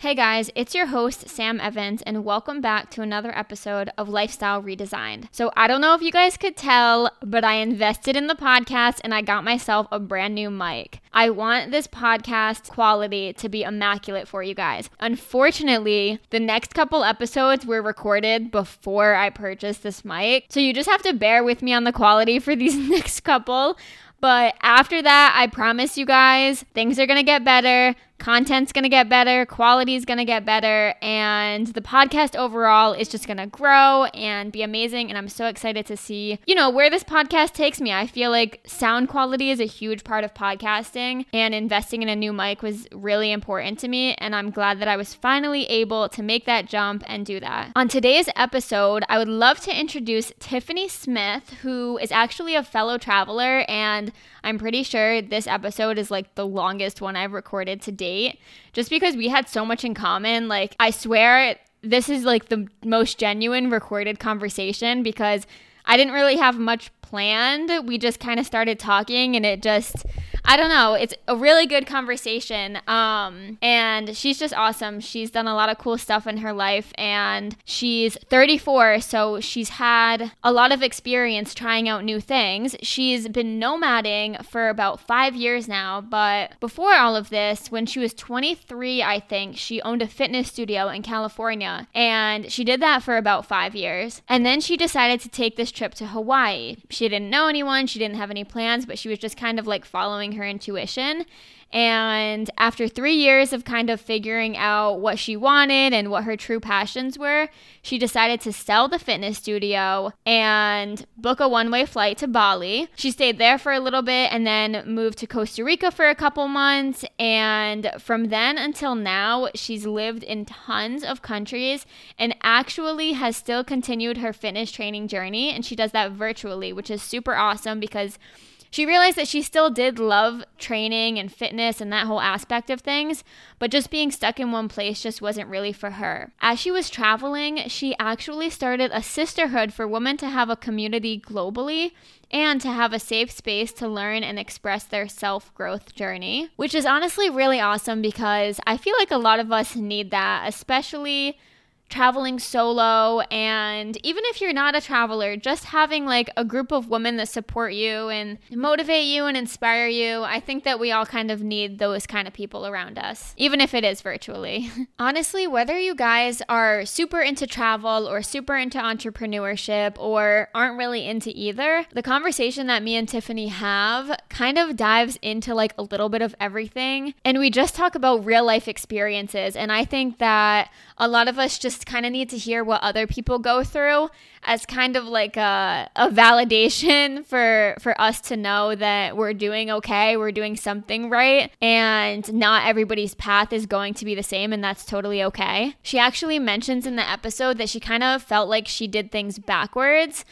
Hey guys, it's your host, Sam Evans, and welcome back to another episode of Lifestyle Redesigned. So, I don't know if you guys could tell, but I invested in the podcast and I got myself a brand new mic. I want this podcast quality to be immaculate for you guys. Unfortunately, the next couple episodes were recorded before I purchased this mic, so you just have to bear with me on the quality for these next couple. But after that, I promise you guys, things are gonna get better content's going to get better, quality is going to get better, and the podcast overall is just going to grow and be amazing. And I'm so excited to see, you know, where this podcast takes me. I feel like sound quality is a huge part of podcasting, and investing in a new mic was really important to me. And I'm glad that I was finally able to make that jump and do that. On today's episode, I would love to introduce Tiffany Smith, who is actually a fellow traveler, and I'm pretty sure this episode is like the longest one I've recorded to date just because we had so much in common. Like, I swear this is like the most genuine recorded conversation because I didn't really have much planned. We just kind of started talking and it just I don't know. It's a really good conversation. Um, and she's just awesome. She's done a lot of cool stuff in her life, and she's 34, so she's had a lot of experience trying out new things. She's been nomading for about five years now, but before all of this, when she was 23, I think, she owned a fitness studio in California, and she did that for about five years. And then she decided to take this trip to Hawaii. She didn't know anyone, she didn't have any plans, but she was just kind of like following her intuition. And after three years of kind of figuring out what she wanted and what her true passions were, she decided to sell the fitness studio and book a one way flight to Bali. She stayed there for a little bit and then moved to Costa Rica for a couple months. And from then until now, she's lived in tons of countries and actually has still continued her fitness training journey. And she does that virtually, which is super awesome because she realized that she still did love training and fitness and that whole aspect of things, but just being stuck in one place just wasn't really for her. As she was traveling, she actually started a sisterhood for women to have a community globally and to have a safe space to learn and express their self growth journey, which is honestly really awesome because I feel like a lot of us need that, especially traveling solo and even if you're not a traveler just having like a group of women that support you and motivate you and inspire you i think that we all kind of need those kind of people around us even if it is virtually. Honestly whether you guys are super into travel or super into entrepreneurship or aren't really into either the conversation that me and tiffany have kind of dives into like a little bit of everything and we just talk about real life experiences and i think that a lot of us just kind of need to hear what other people go through as kind of like a, a validation for for us to know that we're doing okay we're doing something right and not everybody's path is going to be the same and that's totally okay. She actually mentions in the episode that she kind of felt like she did things backwards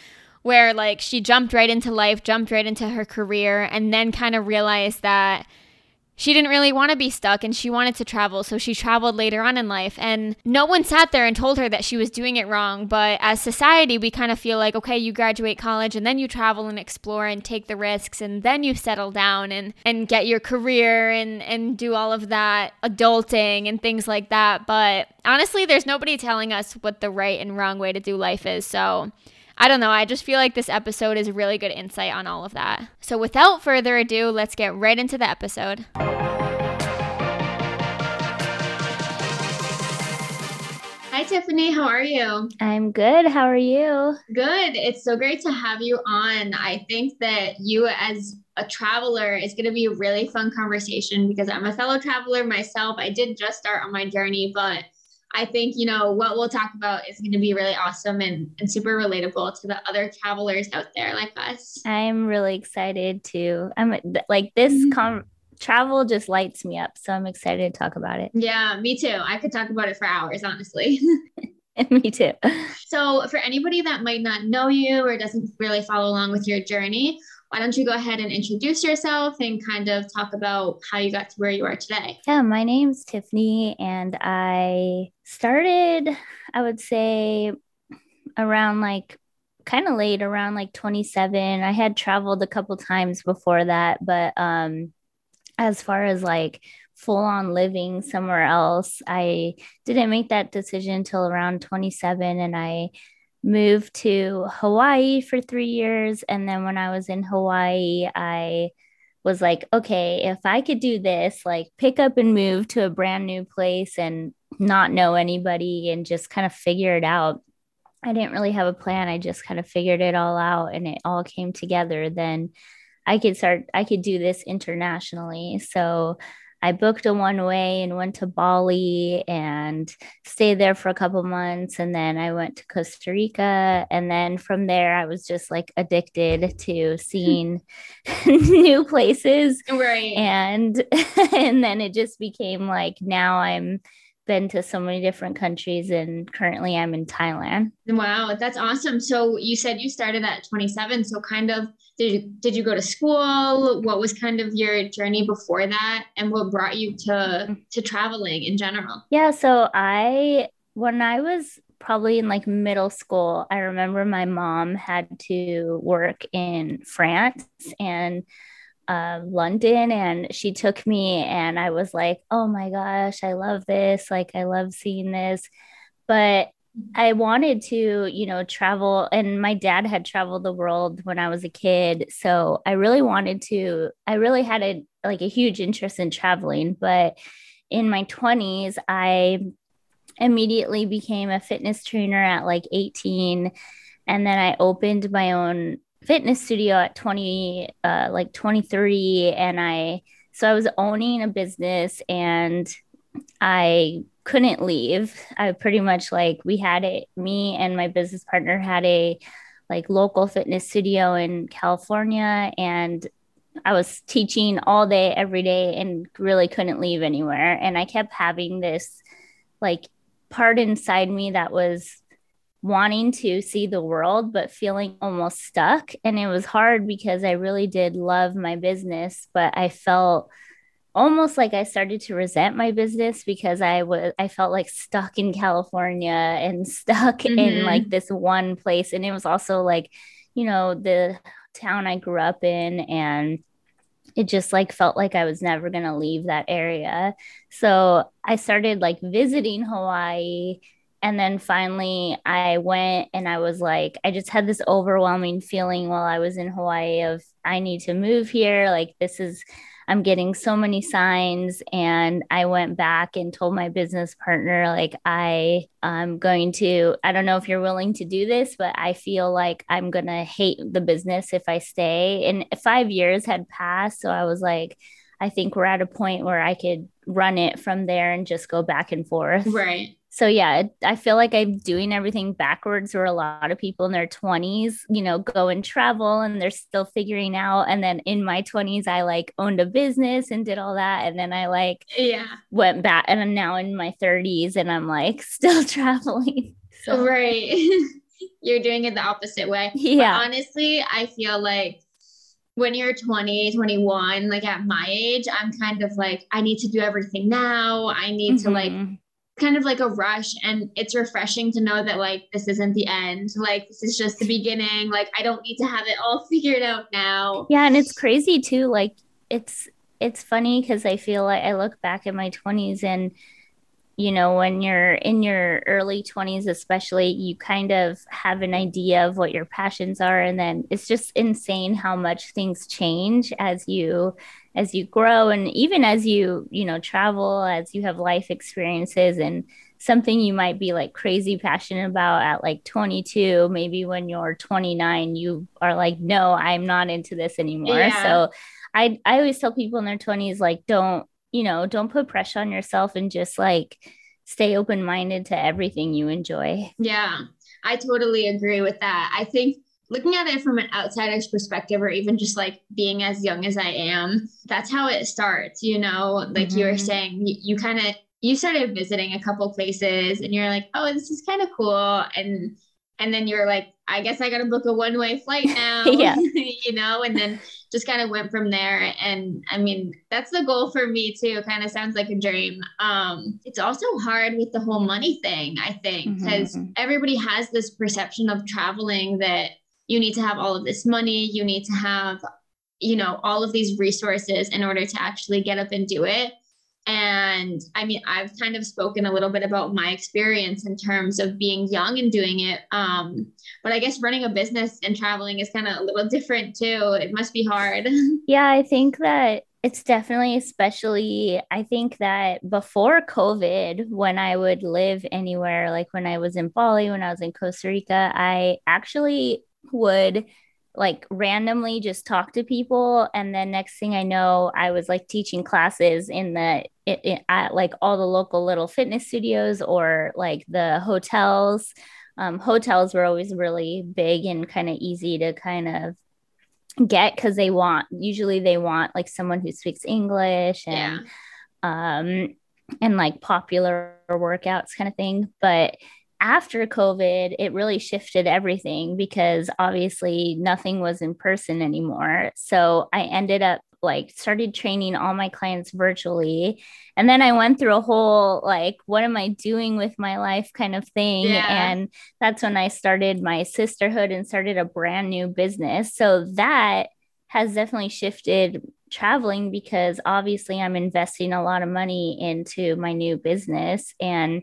where like she jumped right into life jumped right into her career and then kind of realized that she didn't really want to be stuck and she wanted to travel, so she traveled later on in life. And no one sat there and told her that she was doing it wrong. But as society, we kind of feel like, okay, you graduate college and then you travel and explore and take the risks and then you settle down and, and get your career and, and do all of that adulting and things like that. But honestly, there's nobody telling us what the right and wrong way to do life is. So I don't know. I just feel like this episode is really good insight on all of that. So without further ado, let's get right into the episode. Hi, Tiffany. How are you? I'm good. How are you? Good. It's so great to have you on. I think that you, as a traveler, is going to be a really fun conversation because I'm a fellow traveler myself. I did just start on my journey, but I think, you know, what we'll talk about is going to be really awesome and, and super relatable to the other travelers out there like us. I'm really excited to. I'm like this mm-hmm. com- travel just lights me up. So I'm excited to talk about it. Yeah, me too. I could talk about it for hours, honestly. me too. So, for anybody that might not know you or doesn't really follow along with your journey, why don't you go ahead and introduce yourself and kind of talk about how you got to where you are today? Yeah, my name's Tiffany, and I started, I would say, around like kind of late, around like 27. I had traveled a couple times before that, but um, as far as like full on living somewhere else. I didn't make that decision until around 27 and I moved to Hawaii for 3 years and then when I was in Hawaii I was like, okay, if I could do this, like pick up and move to a brand new place and not know anybody and just kind of figure it out. I didn't really have a plan. I just kind of figured it all out and it all came together. Then I could start, I could do this internationally. So I booked a one way and went to Bali and stayed there for a couple months. And then I went to Costa Rica. And then from there, I was just like addicted to seeing new places. Right. And and then it just became like now I'm been to so many different countries and currently I'm in Thailand. Wow, that's awesome. So you said you started at 27. So kind of did you, did you go to school? What was kind of your journey before that and what brought you to to traveling in general? Yeah, so I when I was probably in like middle school, I remember my mom had to work in France and uh, London and she took me and I was like, oh my gosh, I love this. Like, I love seeing this. But I wanted to, you know, travel. And my dad had traveled the world when I was a kid. So I really wanted to, I really had a like a huge interest in traveling. But in my 20s, I immediately became a fitness trainer at like 18. And then I opened my own fitness studio at 20 uh, like 23 and i so i was owning a business and i couldn't leave i pretty much like we had it me and my business partner had a like local fitness studio in california and i was teaching all day every day and really couldn't leave anywhere and i kept having this like part inside me that was wanting to see the world, but feeling almost stuck. And it was hard because I really did love my business, but I felt almost like I started to resent my business because I was I felt like stuck in California and stuck mm-hmm. in like this one place and it was also like you know the town I grew up in and it just like felt like I was never going to leave that area. So I started like visiting Hawaii and then finally I went and I was like, I just had this overwhelming feeling while I was in Hawaii of I need to move here. Like, this is, I'm getting so many signs. And I went back and told my business partner, like, I am going to, I don't know if you're willing to do this, but I feel like I'm going to hate the business if I stay. And five years had passed. So I was like, I think we're at a point where I could run it from there and just go back and forth. Right so yeah i feel like i'm doing everything backwards where a lot of people in their 20s you know go and travel and they're still figuring out. And then in my 20s i like owned a business and did all that. And then i like yeah. went back and i'm now in my 30s and i'm like still traveling. So. right. You're doing it the opposite way. Yeah. but honestly i feel like when you're 20 21 like at my age i'm kind of like i need to do everything now. I need mm-hmm. to like mm-hmm kind of like a rush and it's refreshing to know that like this isn't the end. Like this is just the beginning. Like i don't need to have it all figured out now. Yeah and it's crazy too like it's it's funny because i feel like i look back at my 20s and you know when you're in your early 20s especially you kind of have an idea of what your passions are and then it's just insane how much things change as you as you grow and even as you you know travel as you have life experiences and something you might be like crazy passionate about at like 22 maybe when you're 29 you are like no i'm not into this anymore. Yeah. so i i always tell people in their 20s like don't you know don't put pressure on yourself and just like stay open minded to everything you enjoy. Yeah. I totally agree with that. I think looking at it from an outsider's perspective or even just like being as young as i am that's how it starts you know like mm-hmm. you were mm-hmm. saying you, you kind of you started visiting a couple places and you're like oh this is kind of cool and and then you're like i guess i gotta book a one-way flight now yeah. you know and then just kind of went from there and i mean that's the goal for me too kind of sounds like a dream um it's also hard with the whole money thing i think because mm-hmm. everybody has this perception of traveling that you need to have all of this money you need to have you know all of these resources in order to actually get up and do it And I mean, I've kind of spoken a little bit about my experience in terms of being young and doing it. Um, but I guess running a business and traveling is kind of a little different too. It must be hard. Yeah, I think that it's definitely, especially, I think that before COVID, when I would live anywhere, like when I was in Bali, when I was in Costa Rica, I actually would like randomly just talk to people. And then next thing i know i was like teaching classes in the it, it, at like all the local little fitness studios or like the hotels. Um, hotels were always really big and kind of easy to kind of get because they want usually they want like someone who speaks english and yeah. um and like popular workouts kind of thing. But after COVID, it really shifted everything because obviously nothing was in person anymore. So I ended up like started training all my clients virtually. And then I went through a whole like, what am I doing with my life kind of thing. Yeah. And that's when I started my sisterhood and started a brand new business. So that has definitely shifted traveling because obviously I'm investing a lot of money into my new business and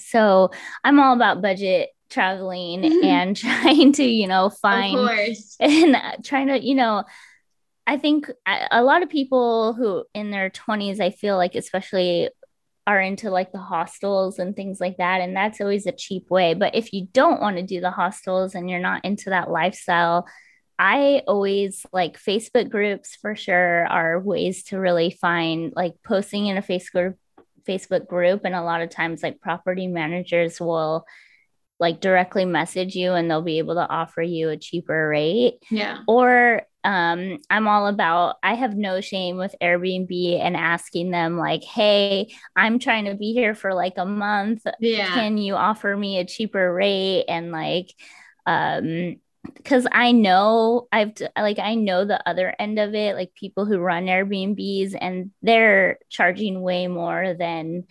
so I'm all about budget traveling and trying to, you know, find and trying to, you know, I think a lot of people who in their 20s, I feel like, especially are into like the hostels and things like that. And that's always a cheap way. But if you don't want to do the hostels and you're not into that lifestyle, I always like Facebook groups for sure are ways to really find like posting in a Facebook Facebook group and a lot of times like property managers will like directly message you and they'll be able to offer you a cheaper rate. Yeah. Or um I'm all about I have no shame with Airbnb and asking them like, "Hey, I'm trying to be here for like a month. Yeah. Can you offer me a cheaper rate?" and like um because I know I've like I know the other end of it, like people who run Airbnbs and they're charging way more than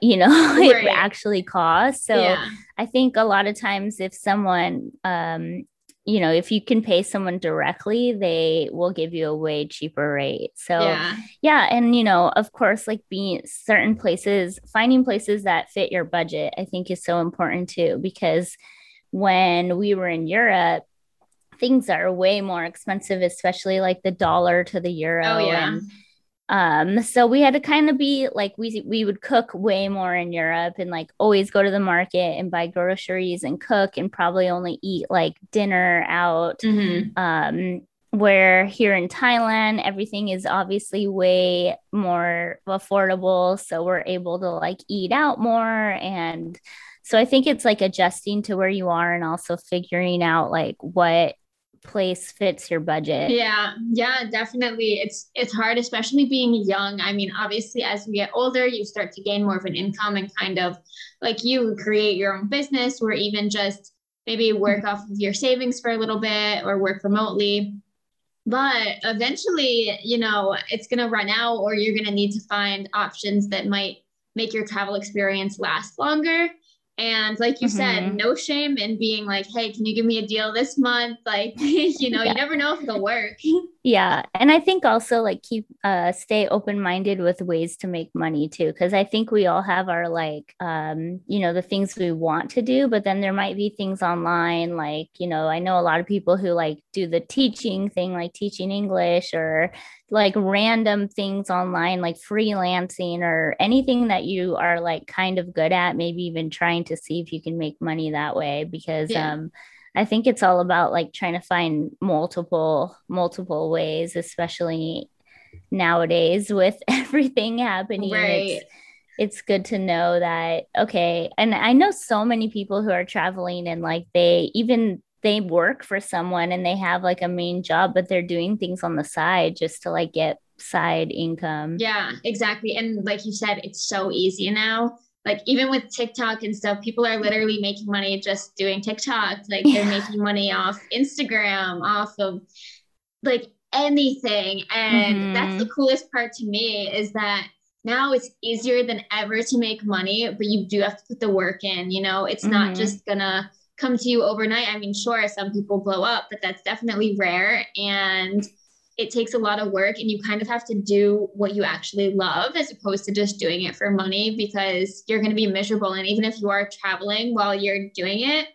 you know right. it actually costs. So yeah. I think a lot of times if someone um you know if you can pay someone directly they will give you a way cheaper rate so yeah. yeah and you know of course like being certain places finding places that fit your budget i think is so important too because when we were in Europe, things are way more expensive, especially like the dollar to the euro. Oh, yeah. And, um, so we had to kind of be like we we would cook way more in Europe and like always go to the market and buy groceries and cook and probably only eat like dinner out. Mm-hmm. Um, where here in Thailand, everything is obviously way more affordable. So we're able to like eat out more and so I think it's like adjusting to where you are and also figuring out like what place fits your budget. Yeah, yeah, definitely. It's it's hard, especially being young. I mean, obviously, as we get older, you start to gain more of an income and kind of like you create your own business or even just maybe work mm-hmm. off of your savings for a little bit or work remotely. But eventually, you know, it's going to run out or you're going to need to find options that might make your travel experience last longer. And like you mm-hmm. said, no shame in being like, hey, can you give me a deal this month? Like, you know, yeah. you never know if it'll work. yeah. And I think also like keep uh stay open-minded with ways to make money too. Cause I think we all have our like um, you know, the things we want to do, but then there might be things online, like, you know, I know a lot of people who like do the teaching thing, like teaching English or like random things online like freelancing or anything that you are like kind of good at maybe even trying to see if you can make money that way because yeah. um I think it's all about like trying to find multiple multiple ways especially nowadays with everything happening right. it's it's good to know that okay and i know so many people who are traveling and like they even they work for someone and they have like a main job, but they're doing things on the side just to like get side income. Yeah, exactly. And like you said, it's so easy now. Like even with TikTok and stuff, people are literally making money just doing TikTok. Like they're making money off Instagram, off of like anything. And mm-hmm. that's the coolest part to me is that now it's easier than ever to make money, but you do have to put the work in, you know, it's mm-hmm. not just gonna come to you overnight. I mean, sure, some people blow up, but that's definitely rare. And it takes a lot of work and you kind of have to do what you actually love as opposed to just doing it for money because you're going to be miserable and even if you are traveling while you're doing it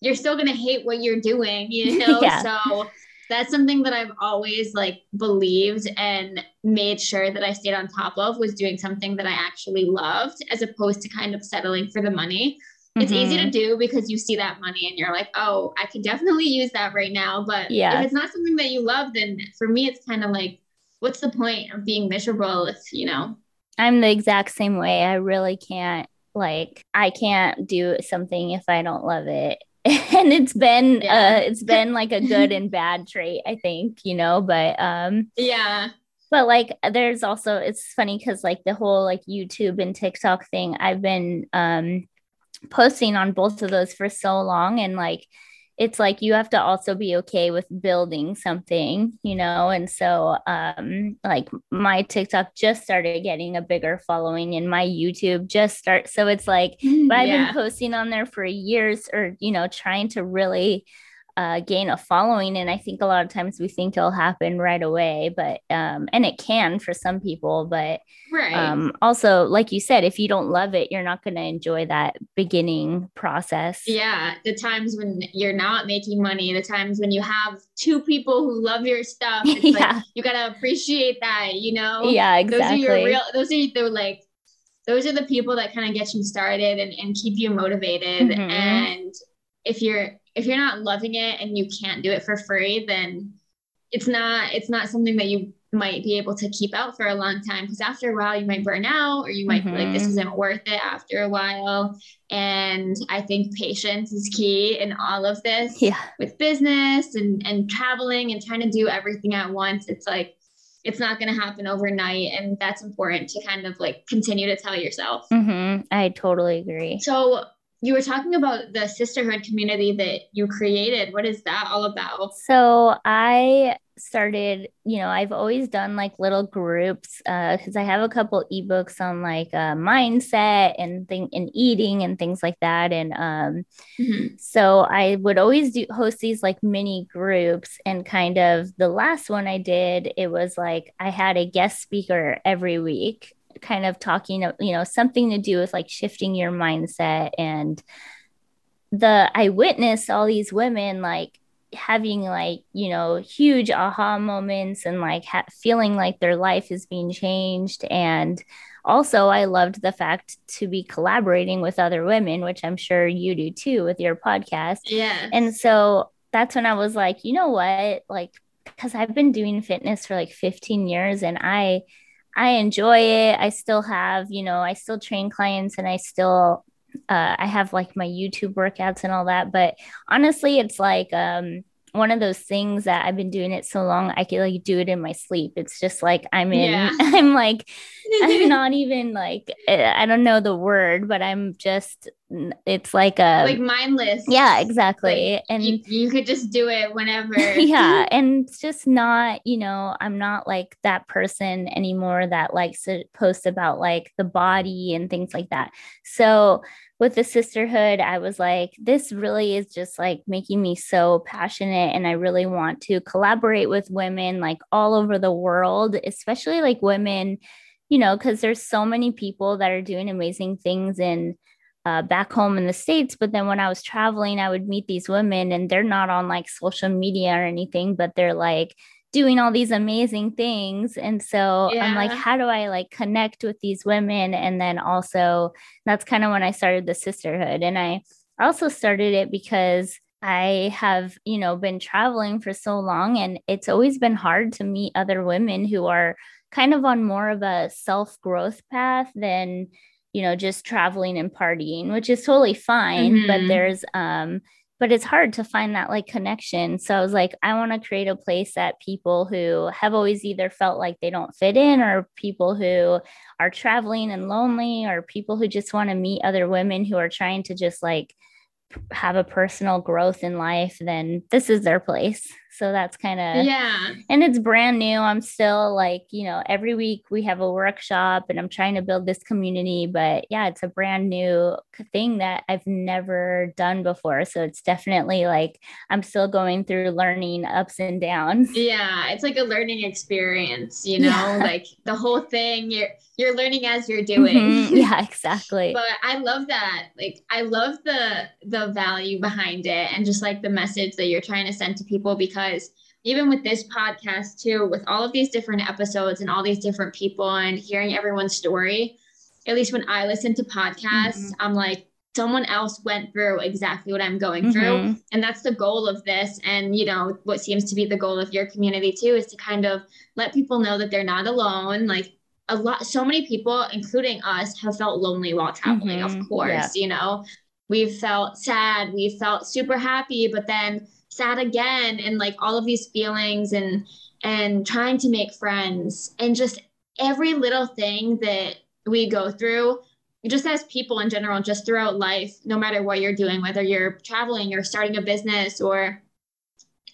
you're still going to hate what you're doing you know yeah. so that's something that I've always like believed and made sure that I stayed on top of was doing something that I actually loved as opposed to kind of settling for the money. Mm-hmm. It's easy to mm-hmm. do because you see that money and you're like, oh, I can definitely use that right now. But yeah. if it's not something that you love, then for me, it's kind of like, what's the point of being miserable if, you know? I'm the exact same way. I really can't, like, I can't do something if I don't love it. and it's been yeah. uh it's been like a good and bad trait i think you know but um yeah but like there's also it's funny because like the whole like youtube and tiktok thing i've been um posting on both of those for so long and like it's like you have to also be okay with building something, you know? And so, um, like my TikTok just started getting a bigger following and my YouTube just start. So it's like, mm, but I've been posting on there for years or, you know, trying to really uh, gain a following. And I think a lot of times we think it'll happen right away, but, um, and it can for some people, but right. um, also, like you said, if you don't love it, you're not going to enjoy that beginning process. Yeah. The times when you're not making money, the times when you have two people who love your stuff, it's yeah. like, you got to appreciate that, you know? Yeah, exactly. Those are your real, those are the like, those are the people that kind of get you started and, and keep you motivated. Mm-hmm. And if you're if you're not loving it and you can't do it for free, then it's not it's not something that you might be able to keep out for a long time because after a while you might burn out or you might mm-hmm. like this mm-hmm. isn't worth it after a while and i think patience is key in all of this yeah with business and and traveling and trying to do everything at once it's like it's not going to happen overnight and that's important to kind of like continue to tell yourself mm-hmm. i totally agree so you were talking about the sisterhood community that you created. What is that all about? So I started, you know, I've always done like little groups because uh, I have a couple ebooks on like uh, mindset and thing and eating and things like that. And um, mm-hmm. so I would always do host these like mini groups. And kind of the last one I did, it was like I had a guest speaker every week kind of talking, uh, you know, something to do with like shifting your mindset. And the I witnessed all these women like having like, you know, huge aha moments and like ha- feeling like their life is being changed. And also, I loved the fact to be collaborating with other women, which I'm sure you do too with your podcast. Yeah. And so that's when I was like, you know what? Like, because I've been doing fitness for like 15 years and I I enjoy it. I still have, you know, I still train clients and I still uh, I have like my YouTube workouts and all that. But honestly, it's like um one of those things that I've been doing it so long, I can like do it in my sleep. It's just like I'm in, yeah. I'm like, I'm not even like, eh, I don't know the word, but I'm just, it's like a, like mindless. Yeah, exactly. Like and you, you could just do it whenever. yeah. And it's just not, you know, I'm not like that person anymore that likes to post about like the body and things like that. So, with the sisterhood, I was like, this really is just like making me so passionate. And I really want to collaborate with women like all over the world, especially like women, you know, because there's so many people that are doing amazing things in uh, back home in the States. But then when I was traveling, I would meet these women and they're not on like social media or anything, but they're like, doing all these amazing things and so yeah. i'm like how do i like connect with these women and then also that's kind of when i started the sisterhood and i also started it because i have you know been traveling for so long and it's always been hard to meet other women who are kind of on more of a self growth path than you know just traveling and partying which is totally fine mm-hmm. but there's um but it's hard to find that like connection. So I was like, I want to create a place that people who have always either felt like they don't fit in, or people who are traveling and lonely, or people who just want to meet other women who are trying to just like have a personal growth in life, then this is their place. So that's kind of yeah. And it's brand new. I'm still like, you know, every week we have a workshop and I'm trying to build this community. But yeah, it's a brand new thing that I've never done before. So it's definitely like I'm still going through learning ups and downs. Yeah, it's like a learning experience, you know, yeah. like the whole thing you're you're learning as you're doing. Mm-hmm. Yeah, exactly. but I love that. Like I love the the value behind it and just like the message that you're trying to send to people because even with this podcast too with all of these different episodes and all these different people and hearing everyone's story at least when i listen to podcasts mm-hmm. i'm like someone else went through exactly what i'm going mm-hmm. through and that's the goal of this and you know what seems to be the goal of your community too is to kind of let people know that they're not alone like a lot so many people including us have felt lonely while traveling mm-hmm. of course yeah. you know we've felt sad we've felt super happy but then sad again and like all of these feelings and and trying to make friends and just every little thing that we go through just as people in general just throughout life no matter what you're doing whether you're traveling or starting a business or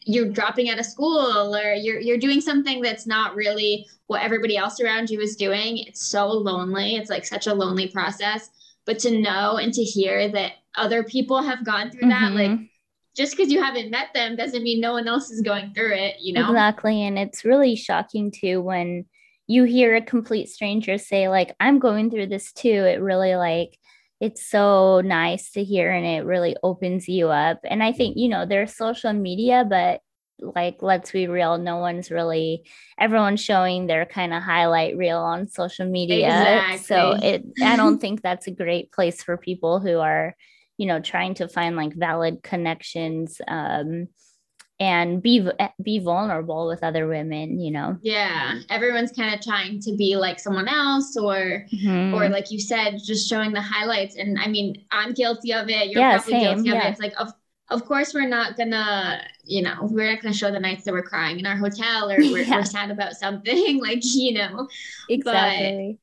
you're dropping out of school or you're you're doing something that's not really what everybody else around you is doing it's so lonely it's like such a lonely process but to know and to hear that other people have gone through that mm-hmm. like just because you haven't met them doesn't mean no one else is going through it, you know? Exactly. And it's really shocking too when you hear a complete stranger say, like, I'm going through this too. It really like it's so nice to hear and it really opens you up. And I think, you know, there's social media, but like let's be real no one's really everyone's showing their kind of highlight reel on social media exactly. so it i don't think that's a great place for people who are you know trying to find like valid connections um and be be vulnerable with other women you know yeah everyone's kind of trying to be like someone else or mm-hmm. or like you said just showing the highlights and i mean i'm guilty of it you're yeah, probably same. guilty of yeah. it it's like of of course we're not gonna you know we're not gonna show the nights that we're crying in our hotel or we're, yeah. we're sad about something like you know exactly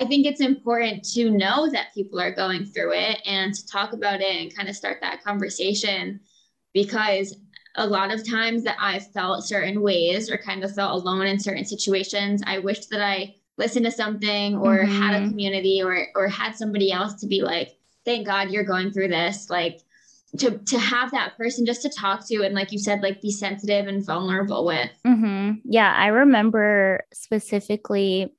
I think it's important to know that people are going through it and to talk about it and kind of start that conversation because a lot of times that I've felt certain ways or kind of felt alone in certain situations, I wish that I listened to something or mm-hmm. had a mm-hmm. community or or had somebody else to be like, thank God you're going through this. Like to to have that person just to talk to and like you said, like be sensitive and vulnerable with. Mm-hmm. Yeah, I remember specifically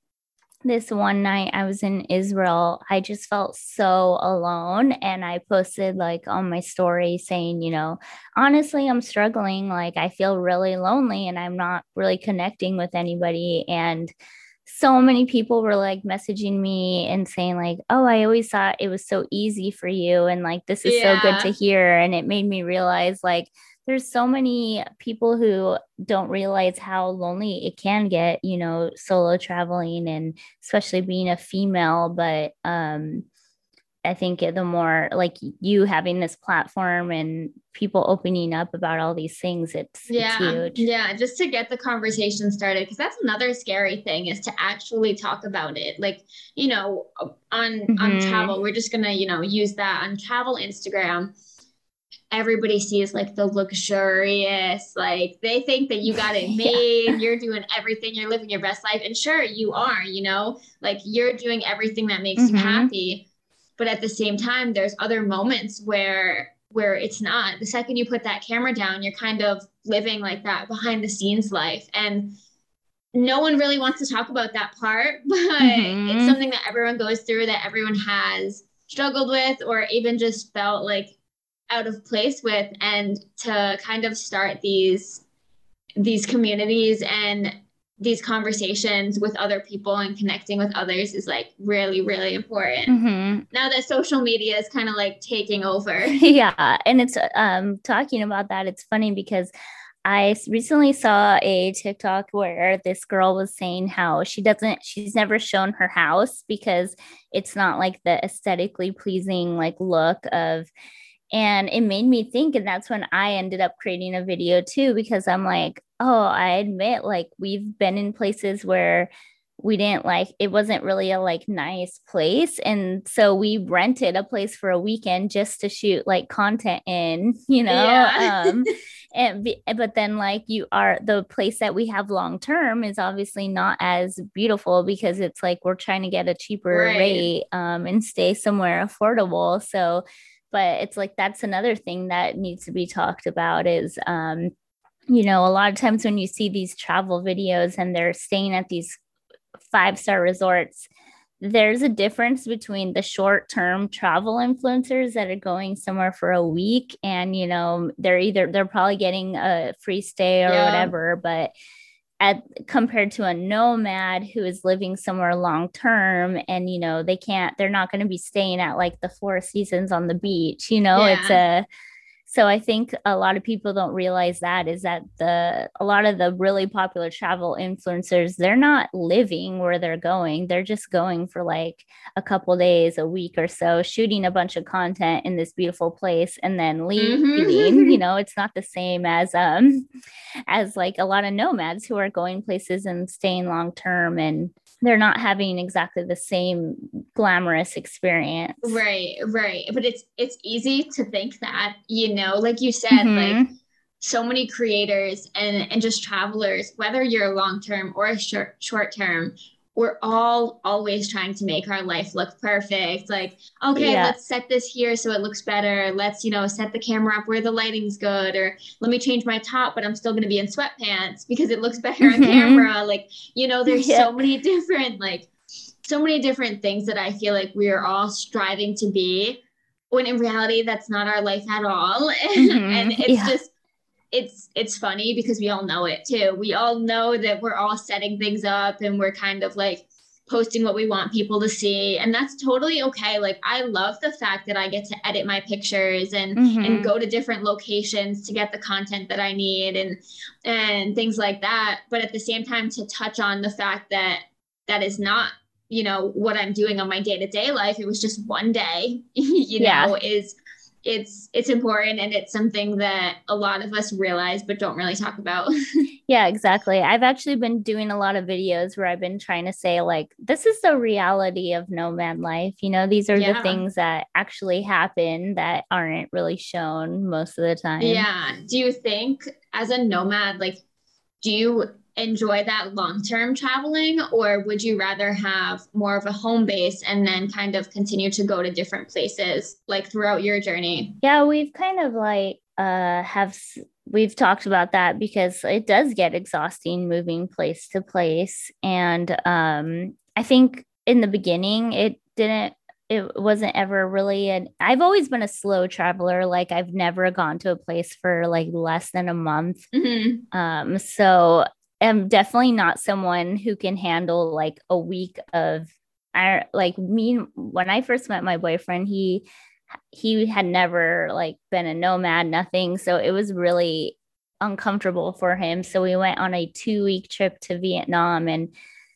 this one night I was in Israel, I just felt so alone. And I posted like on my story saying, you know, honestly, I'm struggling. Like, I feel really lonely and I'm not really connecting with anybody. And so many people were like messaging me and saying, like, oh, I always thought it was so easy for you. And like, this is yeah. so good to hear. And it made me realize, like, there's so many people who don't realize how lonely it can get, you know, solo traveling and especially being a female. But um, I think the more like you having this platform and people opening up about all these things, it's, yeah, it's huge. Yeah, just to get the conversation started, because that's another scary thing is to actually talk about it. Like, you know, on mm-hmm. on travel, we're just gonna, you know, use that on travel Instagram everybody sees like the luxurious, like they think that you got it made, yeah. you're doing everything, you're living your best life. And sure, you are, you know, like you're doing everything that makes mm-hmm. you happy. But at the same time, there's other moments where where it's not. The second you put that camera down, you're kind of living like that behind the scenes life. And no one really wants to talk about that part, but mm-hmm. it's something that everyone goes through that everyone has struggled with or even just felt like out of place with and to kind of start these these communities and these conversations with other people and connecting with others is like really really important mm-hmm. now that social media is kind of like taking over yeah and it's um talking about that it's funny because I recently saw a TikTok where this girl was saying how she doesn't, she's never shown her house because it's not like the aesthetically pleasing like look of and it made me think and that's when i ended up creating a video too because i'm like oh i admit like we've been in places where we didn't like it wasn't really a like nice place and so we rented a place for a weekend just to shoot like content in you know yeah. um and but then like you are the place that we have long term is obviously not as beautiful because it's like we're trying to get a cheaper right. rate um and stay somewhere affordable so but it's like that's another thing that needs to be talked about is um you know a lot of times when you see these travel videos and they're staying at these five star resorts, there's a difference between the short term travel influencers that are going somewhere for a week and, you know, they're either, they're probably getting a free stay or yeah. whatever, but at compared to a nomad who is living somewhere long term and you know they can't they're not going to be staying at like the four seasons on the beach you know yeah. it's a so i think a lot of people don't realize that is that the a lot of the really popular travel influencers they're not living where they're going they're just going for like a couple days a week or so shooting a bunch of content in this beautiful place and then leaving mm-hmm. you know it's not the same as um as like a lot of nomads who are going places and staying long term and they're not having exactly the same glamorous experience. Right, right. But it's it's easy to think that, you know, like you said, mm-hmm. like so many creators and and just travelers, whether you're long term or short short term, we're all always trying to make our life look perfect. Like, okay, yeah. let's set this here so it looks better. Let's, you know, set the camera up where the lighting's good, or let me change my top, but I'm still going to be in sweatpants because it looks better on mm-hmm. camera. Like, you know, there's yeah. so many different, like, so many different things that I feel like we are all striving to be when in reality, that's not our life at all. Mm-hmm. and it's yeah. just, it's it's funny because we all know it too. We all know that we're all setting things up and we're kind of like posting what we want people to see and that's totally okay like i love the fact that i get to edit my pictures and mm-hmm. and go to different locations to get the content that i need and and things like that but at the same time to touch on the fact that that is not you know what i'm doing on my day-to-day life it was just one day you yeah. know is it's it's important and it's something that a lot of us realize but don't really talk about. yeah, exactly. I've actually been doing a lot of videos where I've been trying to say like this is the reality of nomad life. You know, these are yeah. the things that actually happen that aren't really shown most of the time. Yeah. Do you think as a nomad like do you enjoy that long term traveling, or would you rather have more of a home base and then kind of continue to go to different places like throughout your journey? Yeah, we've kind of like uh have we've talked about that because it does get exhausting moving place to place and um I think in the beginning it didn't it wasn't ever really an I've always been a slow traveler like I've never gone to a place for like less than a month mm-hmm. um so am definitely not someone who can handle like a week of I like me when I first met my boyfriend he he had never like been a nomad nothing so it was really uncomfortable for him so we went on a 2 week trip to Vietnam and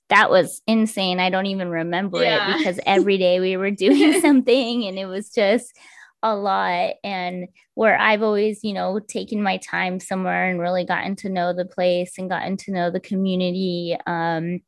that was insane I don't even remember yeah. it because every day we were doing something and it was just a lot and where I've always, you know, taken my time somewhere and really gotten to know the place and gotten to know the community. Um,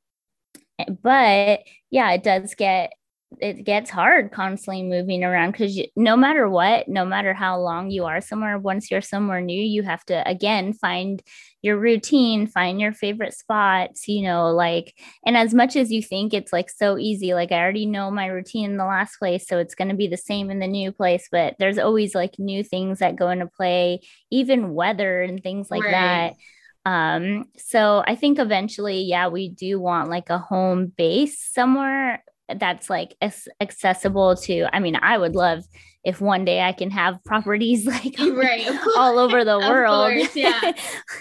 but yeah, it does get it gets hard constantly moving around because no matter what, no matter how long you are somewhere, once you're somewhere new, you have to again find your routine, find your favorite spots, you know, like, and as much as you think it's like so easy, like I already know my routine in the last place, so it's going to be the same in the new place, but there's always like new things that go into play, even weather and things like right. that. Um, so I think eventually, yeah, we do want like a home base somewhere that's like accessible to i mean i would love if one day i can have properties like right. all over the world. course, yeah.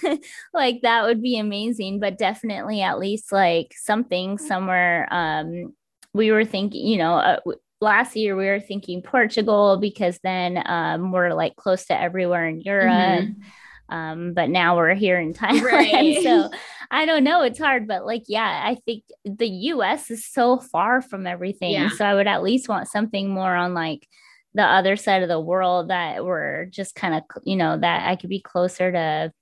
Like that would be amazing but definitely at least like something somewhere um we were thinking you know uh, last year we were thinking portugal because then um we're like close to everywhere in europe. Mm-hmm um, but now we're here in Thailand. Right. so I don't know. It's hard, but like, yeah, I think the US is so far from everything. Yeah. So I would at least want something more on like the other side of the world that we're just kind of, you know, that I could be closer to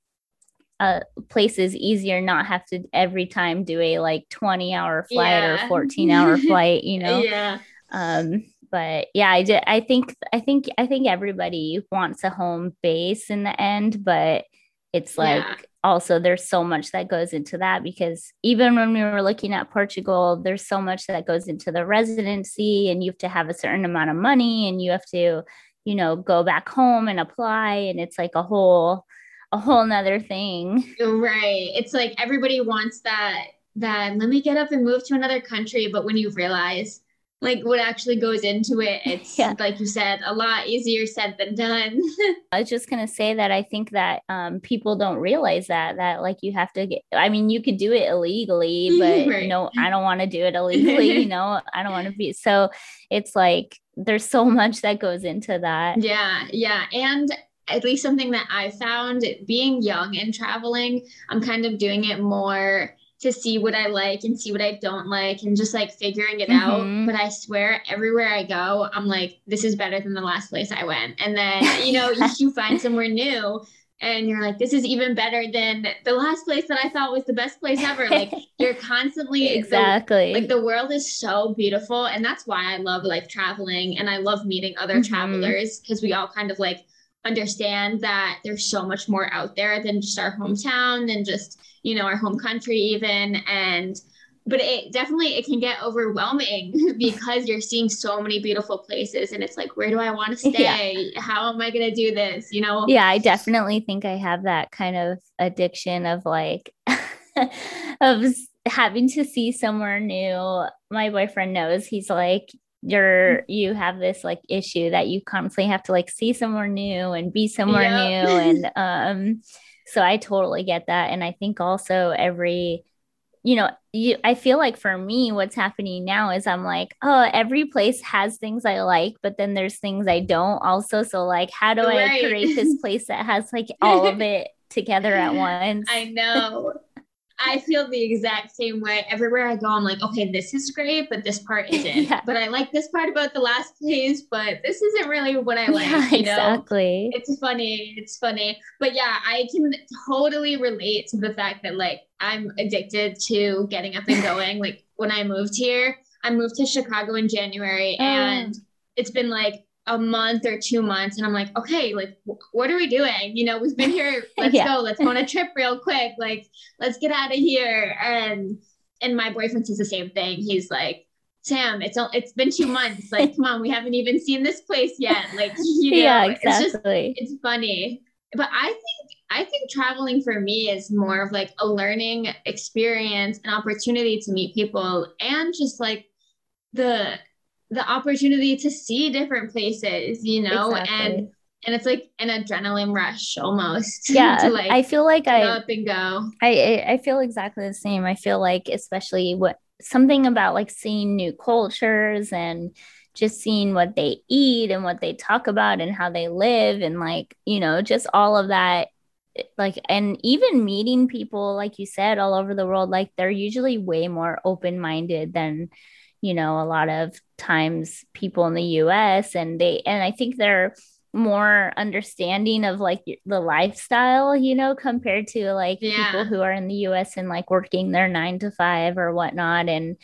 uh, places easier not have to every time do a like 20 hour flight Yeah. or 14 hour flight you know Yeah. um but yeah i did i think i think i think everybody wants a home base in the end but it's like Yeah. also there's so much that goes into that because even when we were looking at portugal there's so much that goes into the residency and you have to have a certain amount of money and you have to you know go back home and apply and it's like a whole a whole nother thing Right. It's like everybody wants that that let me get up and move to another country, but when you realize like what actually goes into it, it's Yeah. like you said, a lot easier said than done. I was just gonna say that I think that um, people don't realize that that like you have to get. I mean, you could do it illegally, but Right. no, I don't want to do it illegally. you know, I don't want to be. So it's like there's so much that goes into that. Yeah, yeah. And at least something that I found being young and traveling, I'm kind of doing it more to see what I like and see what I don't like and just like figuring it Mhm. out. But I swear, everywhere I go, I'm like, this is better than the last place I went. And then, you know, you, find somewhere new and you're like, this is even better than the last place that I thought was the best place ever. Like, you're constantly the- exactly. like the world is so beautiful and that's why i love like traveling and i love meeting other Mhm. travelers because we all kind of like understand that there's so much more out there than just our hometown than just you know our home country even and but it definitely it can get overwhelming because you're seeing so many beautiful places and it's like where do i want to Yeah. stay how am i going to do this you know yeah, I definitely think I have that kind of addiction of like of having to see somewhere new. My boyfriend knows he's like you're you have this like issue that you constantly have to like see somewhere new and be somewhere Yeah. new and um so I totally get that. And I think also every you know you I feel like for me what's happening now is I'm like oh every place has things I like but then there's things I don't also. So like how do I create this place that has like all of it together at once? I know. I feel the exact same way. Everywhere I go, I'm like, okay, this is great, but this part isn't. Yeah. But I like this part about the last place, but this isn't really what I like. yeah you know? exactly It's funny. It's funny. But yeah, I can totally relate to the fact that like I'm addicted to getting up and going. like when I moved here, I moved to Chicago in January Oh. and it's been like a month or two months and I'm like, okay, like wh- what are we doing? You know, we've been here, let's Yeah. go, let's go on a trip real quick. Like, let's get out of here. And and my boyfriend says the same thing. He's like, Sam, it's all it's been two months. Like, come on, we haven't even seen this place yet. Like, you know, yeah it's just exactly it's funny but i think i think traveling for me is more of like a learning experience an opportunity to meet people and just like the the opportunity to see different places you know Exactly. and and it's like an adrenaline rush almost yeah to like I feel like I up and go I I I feel exactly the same. I feel like especially what something about like seeing new cultures and just seeing what they eat and what they talk about and how they live and like, you know, just all of that like and even meeting people like you said all over the world like they're usually way more open-minded than you know a lot of times people in the US and they and I think they're more understanding of like the lifestyle, you know, compared to like Yeah. people who are in the US and like working their nine to five or whatnot and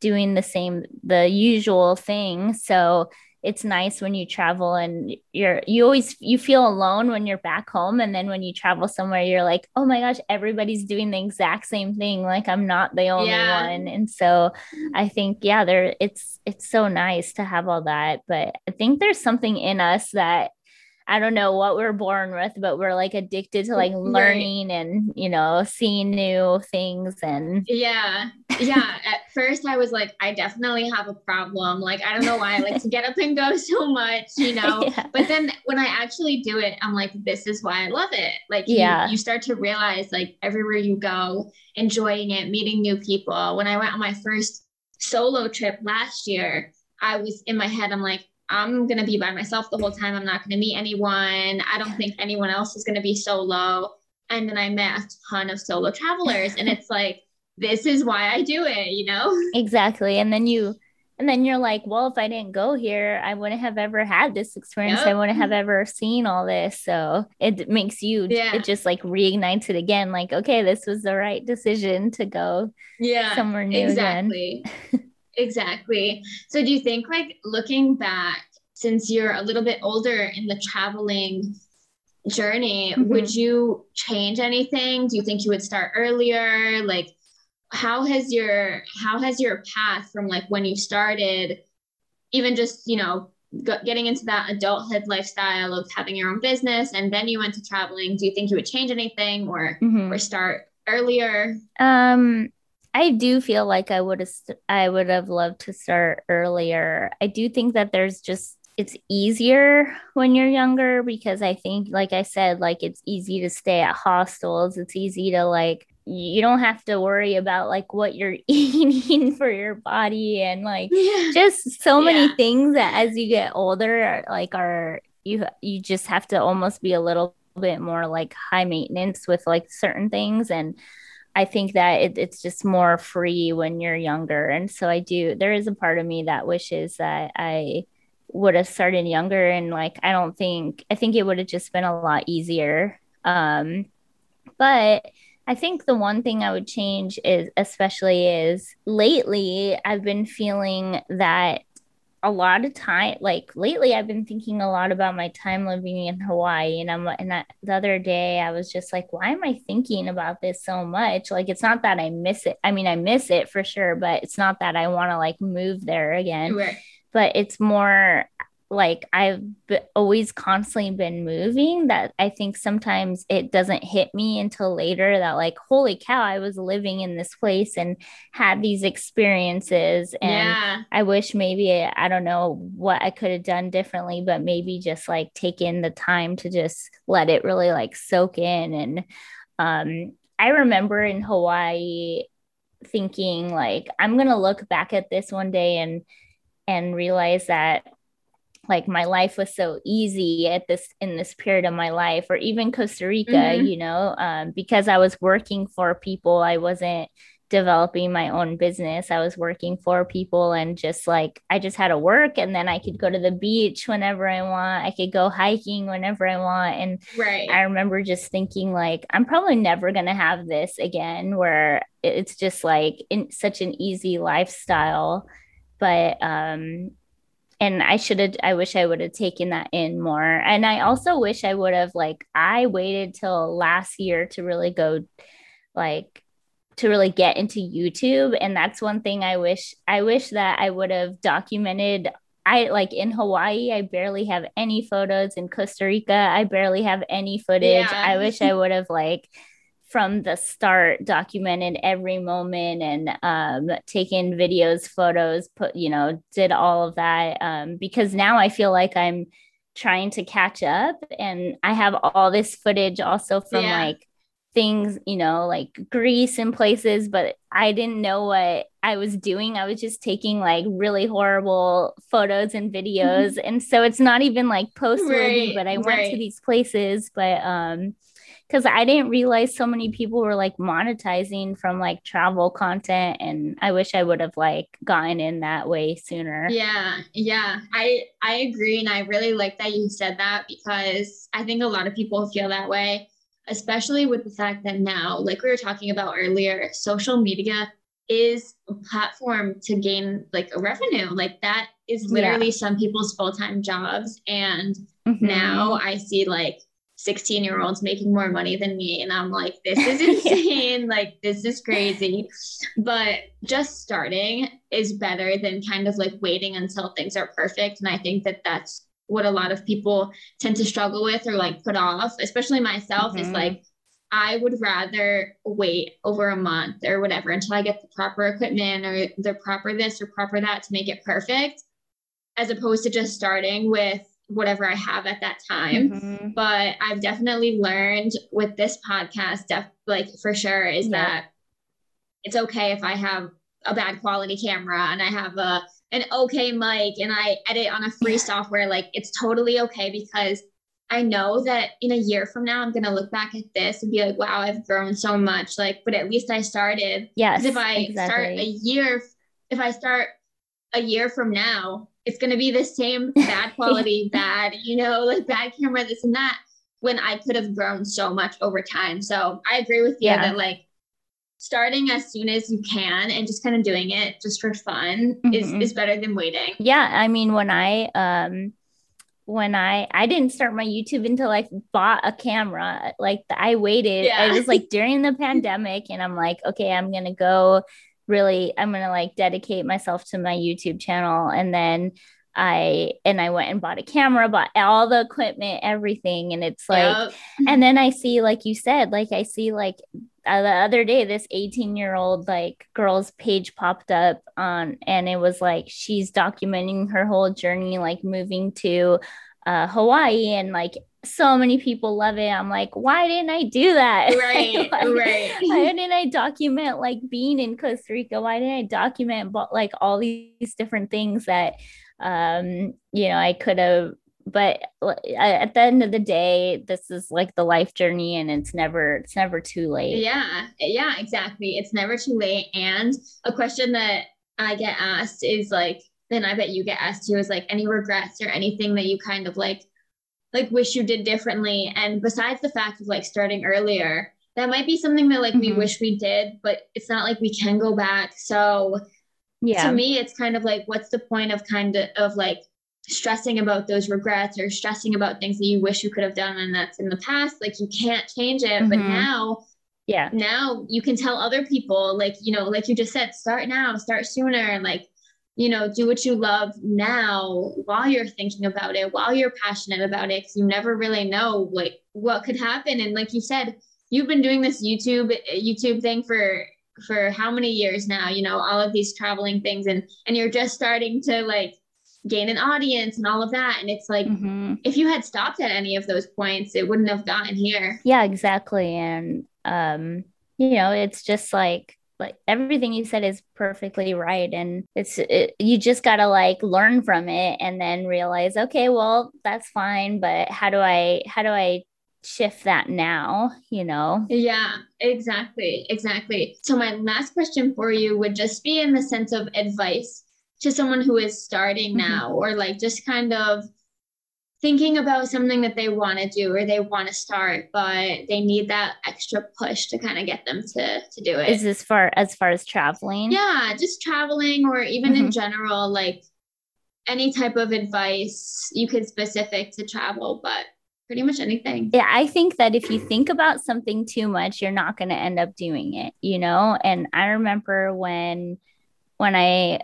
doing the same, the usual thing. So it's nice when you travel and you're, you always, you feel alone when you're back home. And then when you travel somewhere, you're like, oh my gosh, everybody's doing the exact same thing. Like I'm not the only Yeah. one. And so I think, yeah, there, it's, it's so nice to have all that. But I think there's something in us that, I don't know what we're born with, but we're like addicted to like Right. learning and, you know, seeing new things. And Yeah. Yeah. At first I was like, I definitely have a problem. Like, I don't know why I like to get up and go so much, you know? Yeah. But then when I actually do it, I'm like, this is why I love it. Like, you- Yeah. you, start to realize, like, everywhere you go, enjoying it, meeting new people. When I went on my first solo trip last year, I was in my head, I'm like, I'm going to be by myself the whole time. I'm not going to meet anyone. I don't think anyone else is going to be solo. And then I met a ton of solo travelers. And it's like, this is why I do it, you know? exactly. And then you, and then you're like, well, if I didn't go here, I wouldn't have ever had this experience. Yep. I wouldn't have ever seen all this. So it makes you, Yeah. it just like reignites it again. Like, okay, this was the right decision to go yeah somewhere new again. exactly exactly so do you think like looking back since you're a little bit older in the traveling journey Mhm. would you change anything do you think you would start earlier like how has your how has your path from like when you started even just you know getting into that adulthood lifestyle of having your own business and then you went to traveling do you think you would change anything or Mhm. or start earlier Um, I do feel like I would have st- I would have loved to start earlier. I do think that there's just it's easier when you're younger because I think like I said like it's easy to stay at hostels. It's easy to like you don't have to worry about like what you're eating for your body and like just so many things that as you get older are, like are you you just have to almost be a little bit more like high maintenance with like certain things and i think that it, it's just more free when you're younger. And so i do there is a part of me that wishes that i would have started younger. And like i don't think i think it would have just been a lot easier. Um but I think the one thing I would change is, especially, is lately I've been feeling that a lot of time, like lately, I've been thinking a lot about my time living in Hawaii. And I'm, and I, the other day I was just like, why am I thinking about this so much? Like, it's not that I miss it. I mean, I miss it for sure, but it's not that I want to like move there again Right. but it's more like I've b- always constantly been moving that I think sometimes it doesn't hit me until later that like holy cow I was living in this place and had these experiences and yeah. I wish maybe I don't know what I could have done differently but maybe just like take in the time to just let it really like soak in and um I remember in Hawaii thinking like I'm going to look back at this one day and and realize that like my life was so easy at this in this period of my life or even costa rica Mhm. you know um, because i was working for people. I wasn't developing my own business. I was working for people and just like i just had to work and then i could go to the beach whenever i want. I could go hiking whenever i want. And Right. I remember just thinking like I'm probably never going to have this again where it's just like in such an easy lifestyle. But um and I should have I wish I would have taken that in more and I also wish I would have like I waited till last year to really go like to really get into YouTube and that's one thing I wish I wish that I would have documented I like in Hawaii, I barely have any photos. In Costa Rica, I barely have any footage. Yeah. I wish I would have like from the start documented every moment and um taken videos, photos, put you know, did all of that. Um, because now I feel like I'm trying to catch up and I have all this footage also from Yeah. like things, you know, like Greece and places, but I didn't know what I was doing. I was just taking like really horrible photos and videos. and so it's not even like post worthy, Right, but I went to these places, but um because I didn't realize so many people were like monetizing from like travel content and I wish I would have like gotten in that way sooner. Yeah, yeah. I I agree and I really like that you said that because I think a lot of people feel that way, especially with the fact that now, like we were talking about earlier, social media is a platform to gain like a revenue. Like that is literally some people's full-time jobs and Mhm. now I see like 16 year olds making more money than me. And I'm like, this is insane. like, this is crazy. But just starting is better than kind of like waiting until things are perfect. And I think that that's what a lot of people tend to struggle with or like put off, especially myself, is Mhm. like, I would rather wait over a month or whatever until I get the proper equipment or the proper this or proper that to make it perfect, as opposed to just starting with whatever I have at that time. Mhm. But I've definitely learned with this podcast, def- like for sure, is Yeah. that it's okay if I have a bad quality camera and I have a an okay mic and I edit on a free software. Like it's totally okay because I know that in a year from now I'm gonna look back at this and be like, wow, I've grown so much. Like, but at least I started. Yes. If I exactly. start a year, if I start a year from now, it's going to be the same bad quality, bad, you know, like bad camera, this and that, when I could have grown so much over time. So I agree with you yeah. that like starting as soon as you can and just kind of doing it just for fun mm-hmm. is, is better than waiting. Yeah. I mean, when I, um, when I I didn't start my YouTube until I bought a camera. Like I waited. Yeah. It was like during the pandemic, and I'm like, okay, I'm gonna go. Really, I'm gonna like dedicate myself to my YouTube channel, and then I and I went and bought a camera, bought all the equipment, everything, and it's like, yep. and then I see, like you said, like I see like uh, the other day this 18 year old like girl's page popped up on and it was like she's documenting her whole journey like moving to uh, hawaii and like so many people love it. I'm like why didn't i do that? Right right. why didn't i document like being in costa rica? Why didn't i document but like all these different things that um you know i could have but at the end of the day this is like the life journey and it's never it's never too late. Yeah yeah exactly. It's never too late. And a question that i get asked is like then i bet you get asked too is like any regrets or anything that you kind of like like wish you did differently. And besides the fact of like starting earlier that might be something that like mm-hmm. we wish we did but it's not like we can go back. So yeah. to me it's kind of like what's the point of kind of of like stressing about those regrets or stressing about things that you wish you could have done and that's in the past? Like you can't change it. Mm-hmm. but now yeah. now you can tell other people like you know like you just said start now start sooner. And like you know do what you love now while you're thinking about it while you're passionate about it because you never really know like what could happen and like you said you've been doing this youtube youtube thing for for how many years now you know all of these traveling things and and you're just starting to like gain an audience and all of that. And it's like, mm-hmm. if you had stopped at any of those points, it wouldn't have gotten here. Yeah, exactly. And, um, you know, it's just like, like everything you said is perfectly right and it's it, you just got to like learn from it and then realize okay well that's fine but how do i how do i shift that now? You know? Yeah exactly exactly. So my last question for you would just be in the sense of advice to someone who is starting mm-hmm. now or like just kind of thinking about something that they want to do or they want to start but they need that extra push to kind of get them to to do it. Is this far as far as traveling? Yeah just traveling or even mm-hmm. in general like any type of advice you could specific to travel but pretty much anything. Yeah i think that if you think about something too much you're not going to end up doing it you know? And i remember when when i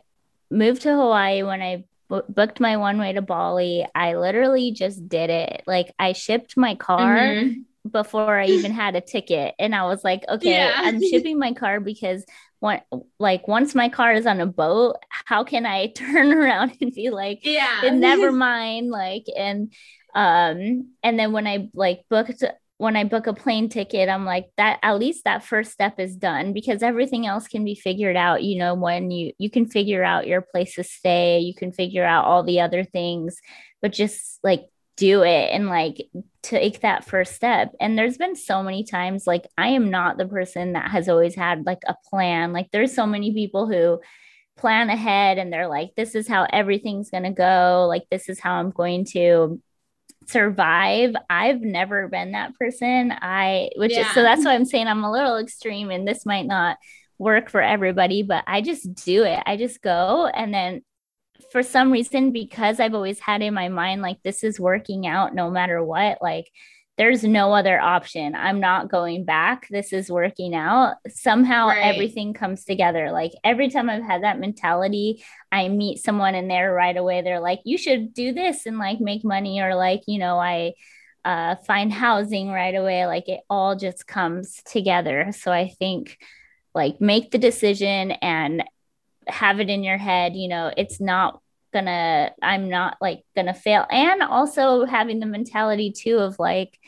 moved to Hawaii when I b- booked my one way to Bali, I literally just did it. Like I shipped my car mm-hmm. before I even had a ticket, and I was like, okay, yeah. I'm shipping my car because one like once my car is on a boat, how can I turn around and be like, yeah, never mind, like and um and then when I like booked when I book a plane ticket, I'm like that at least that first step is done because everything else can be figured out, you know, when you you can figure out your place to stay, you can figure out all the other things, but just like do it and like take that first step. And there's been so many times like I am not the person that has always had like a plan. Like there's so many people who plan ahead and they're like this is how everything's going to go, like this is how I'm going to survive. I've never been that person. I, which yeah. is so that's why I'm saying I'm a little extreme and this might not work for everybody, but I just do it. I just go and then for some reason, because I've always had in my mind, like, this is working out no matter what, like, there's no other option. I'm not going back. This is working out. Somehow right. everything comes together. Like every time I've had that mentality, I meet someone in there right away. They're like, you should do this and like make money, or like, you know, I uh, find housing right away. Like it all just comes together. So I think like make the decision and have it in your head, you know, it's not gonna i'm not like gonna fail. And also having the mentality too of like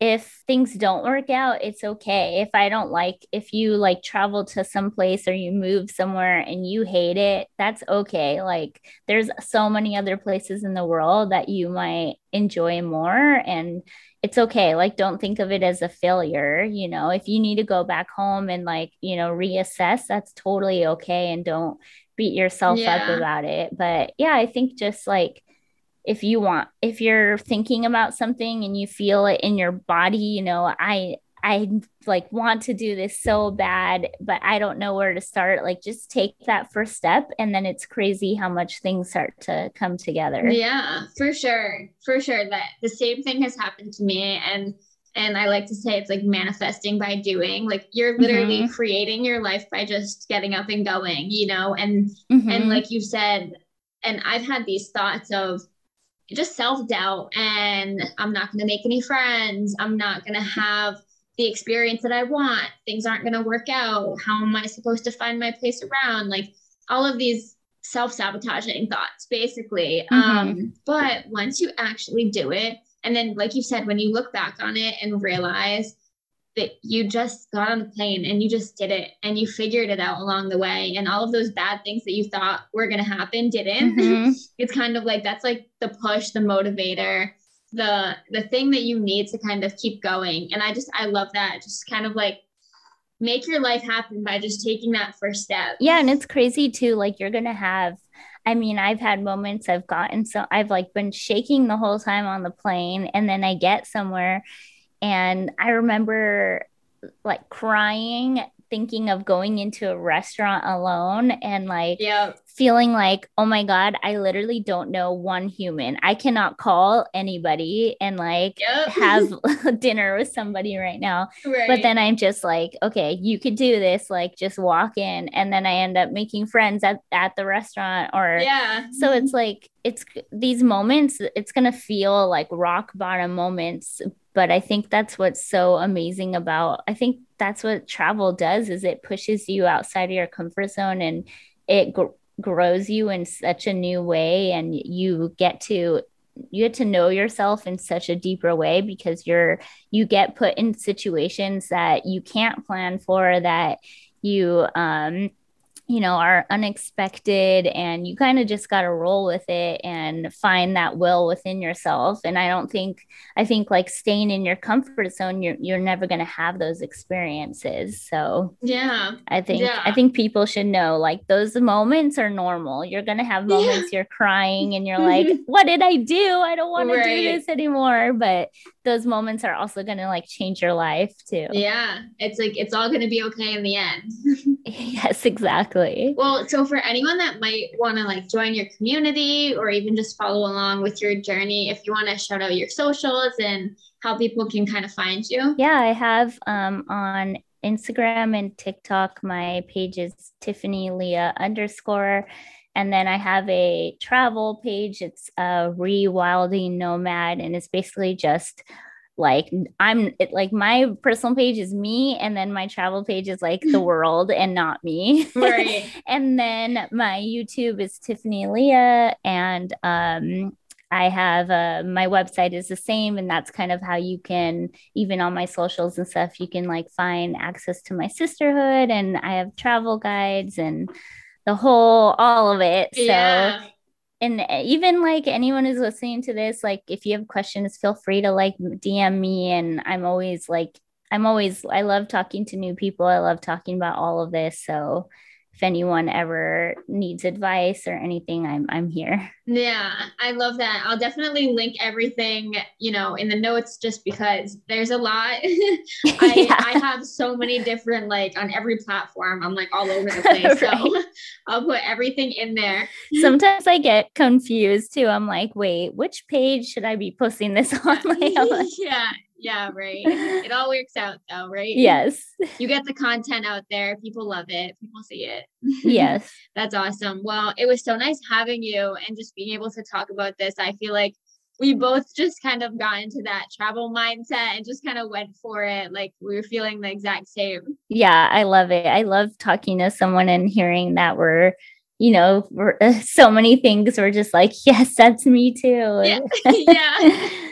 if things don't work out it's okay. If i don't like if you like travel to some place or you move somewhere and you hate it that's okay. Like there's so many other places in the world that you might enjoy more and it's okay. Like don't think of it as a failure you know? If you need to go back home and like you know reassess that's totally okay and don't beat yourself yeah. up about it. But yeah, I think just like if you want if you're thinking about something and you feel it in your body, you know, I I like want to do this so bad, but I don't know where to start. Like just take that first step and then it's crazy how much things start to come together. Yeah, for sure. For sure that the same thing has happened to me and and I like to say it's like manifesting by doing. Like you're literally mm-hmm. creating your life by just getting up and going, you know? And mm-hmm. and like you said and I've had these thoughts of just self-doubt and I'm not going to make any friends. I'm not going to have the experience that I want. Things aren't going to work out. How am I supposed to find my place around? Like all of these self sabotaging thoughts, basically. Mm-hmm. Um, but once you actually do it, and then, like you said, when you look back on it and realize that you just got on the plane and you just did it and you figured it out along the way, and all of those bad things that you thought were going to happen didn't, mm-hmm. it's kind of like that's like the push, the motivator the the thing that you need to kind of keep going. And i just i love that. Just kind of like make your life happen by just taking that first step. Yeah and it's crazy too like you're gonna have i mean i've had moments i've gotten so i've like been shaking the whole time on the plane and then i get somewhere and i remember like crying thinking of going into a restaurant alone and like yep. feeling like, oh my God, I literally don't know one human. I cannot call anybody and like yep. have dinner with somebody right now. Right. But then I'm just like, okay, you could do this. Like just walk in. And then I end up making friends at, at the restaurant or yeah. So it's like, it's these moments, it's going to feel like rock bottom moments, but i think that's what's so amazing about i think that's what travel does is it pushes you outside of your comfort zone and it gr- grows you in such a new way and you get to you get to know yourself in such a deeper way because you're you get put in situations that you can't plan for that you um you know are unexpected and you kind of just got to roll with it and find that will within yourself and i don't think i think like staying in your comfort zone you're you're never going to have those experiences so yeah i think yeah. i think people should know like those moments are normal you're going to have moments yeah. you're crying and you're like what did i do i don't want right. to do this anymore but those moments are also going to like change your life too yeah it's like it's all going to be okay in the end yes exactly. Well, so for anyone that might want to like join your community or even just follow along with your journey, if you want to shout out your socials and how people can kind of find you. Yeah, I have um, on Instagram and TikTok. My page is Tiffany Leah underscore. And then I have a travel page. It's a rewilding nomad, and it's basically just like i'm it, like my personal page is me and then my travel page is like the world and not me right and then my youtube is tiffany leah and um I have uh, my website is the same, and that's kind of how you can, even on my socials and stuff, you can like find access to my sisterhood, and I have travel guides and the whole, all of it. Yeah. So and even like anyone who's listening to this like if you have questions feel free to like dm me and i'm always like i'm always i love talking to new people i love talking about all of this so if anyone ever needs advice or anything, I'm I'm here. Yeah, I love that. I'll definitely link everything, you know, in the notes just because there's a lot. I yeah. I have so many different like on every platform. I'm like all over the place. right. So I'll put everything in there. Sometimes I get confused too. I'm like, wait, which page should I be posting this on? yeah, yeah, right. It all works out though, right? Yes. You get the content out there. People love it. People see it. Yes. That's awesome. Well, it was so nice having you and just being able to talk about this. I feel like we both just kind of got into that travel mindset and just kind of went for it. Like we were feeling the exact same. Yeah, I love it. I love talking to someone and hearing that we're you know, so many things were just like, yes, that's me too. Yeah. yeah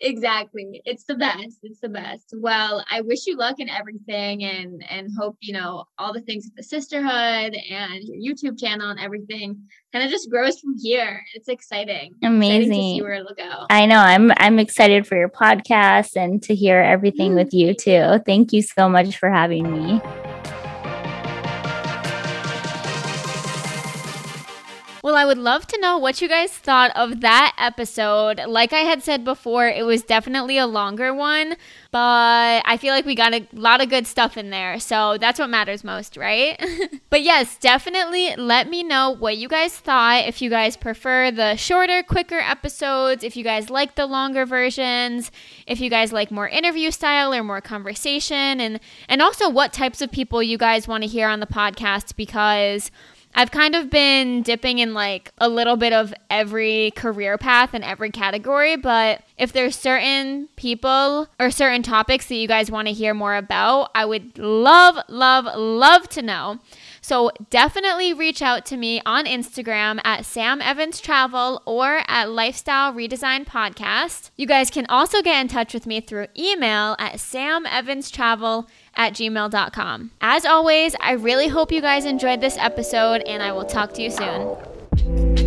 exactly. It's the best. It's the best. Well, I wish you luck in everything and and hope, you know, all the things with the sisterhood and your YouTube channel and everything kind of just grows from here. It's exciting. Amazing. Exciting to see where it'll go. I know. I'm I'm excited for your podcast and to hear everything mm-hmm. with you too. Thank you so much for having me. Well, I would love to know what you guys thought of that episode. Like I had said before, it was definitely a longer one, but I feel like we got a lot of good stuff in there. So that's what matters most, right? but yes, definitely let me know what you guys thought. If you guys prefer the shorter, quicker episodes, if you guys like the longer versions, if you guys like more interview style or more conversation, and, and also what types of people you guys want to hear on the podcast because I've kind of been dipping in like a little bit of every career path and every category, but if there's certain people or certain topics that you guys want to hear more about, I would love, love, love to know. So definitely reach out to me on Instagram at Sam Evans Travel or at Lifestyle Redesign Podcast. You guys can also get in touch with me through email at samevanstravel at gmail.com. As always, I really hope you guys enjoyed this episode and I will talk to you soon.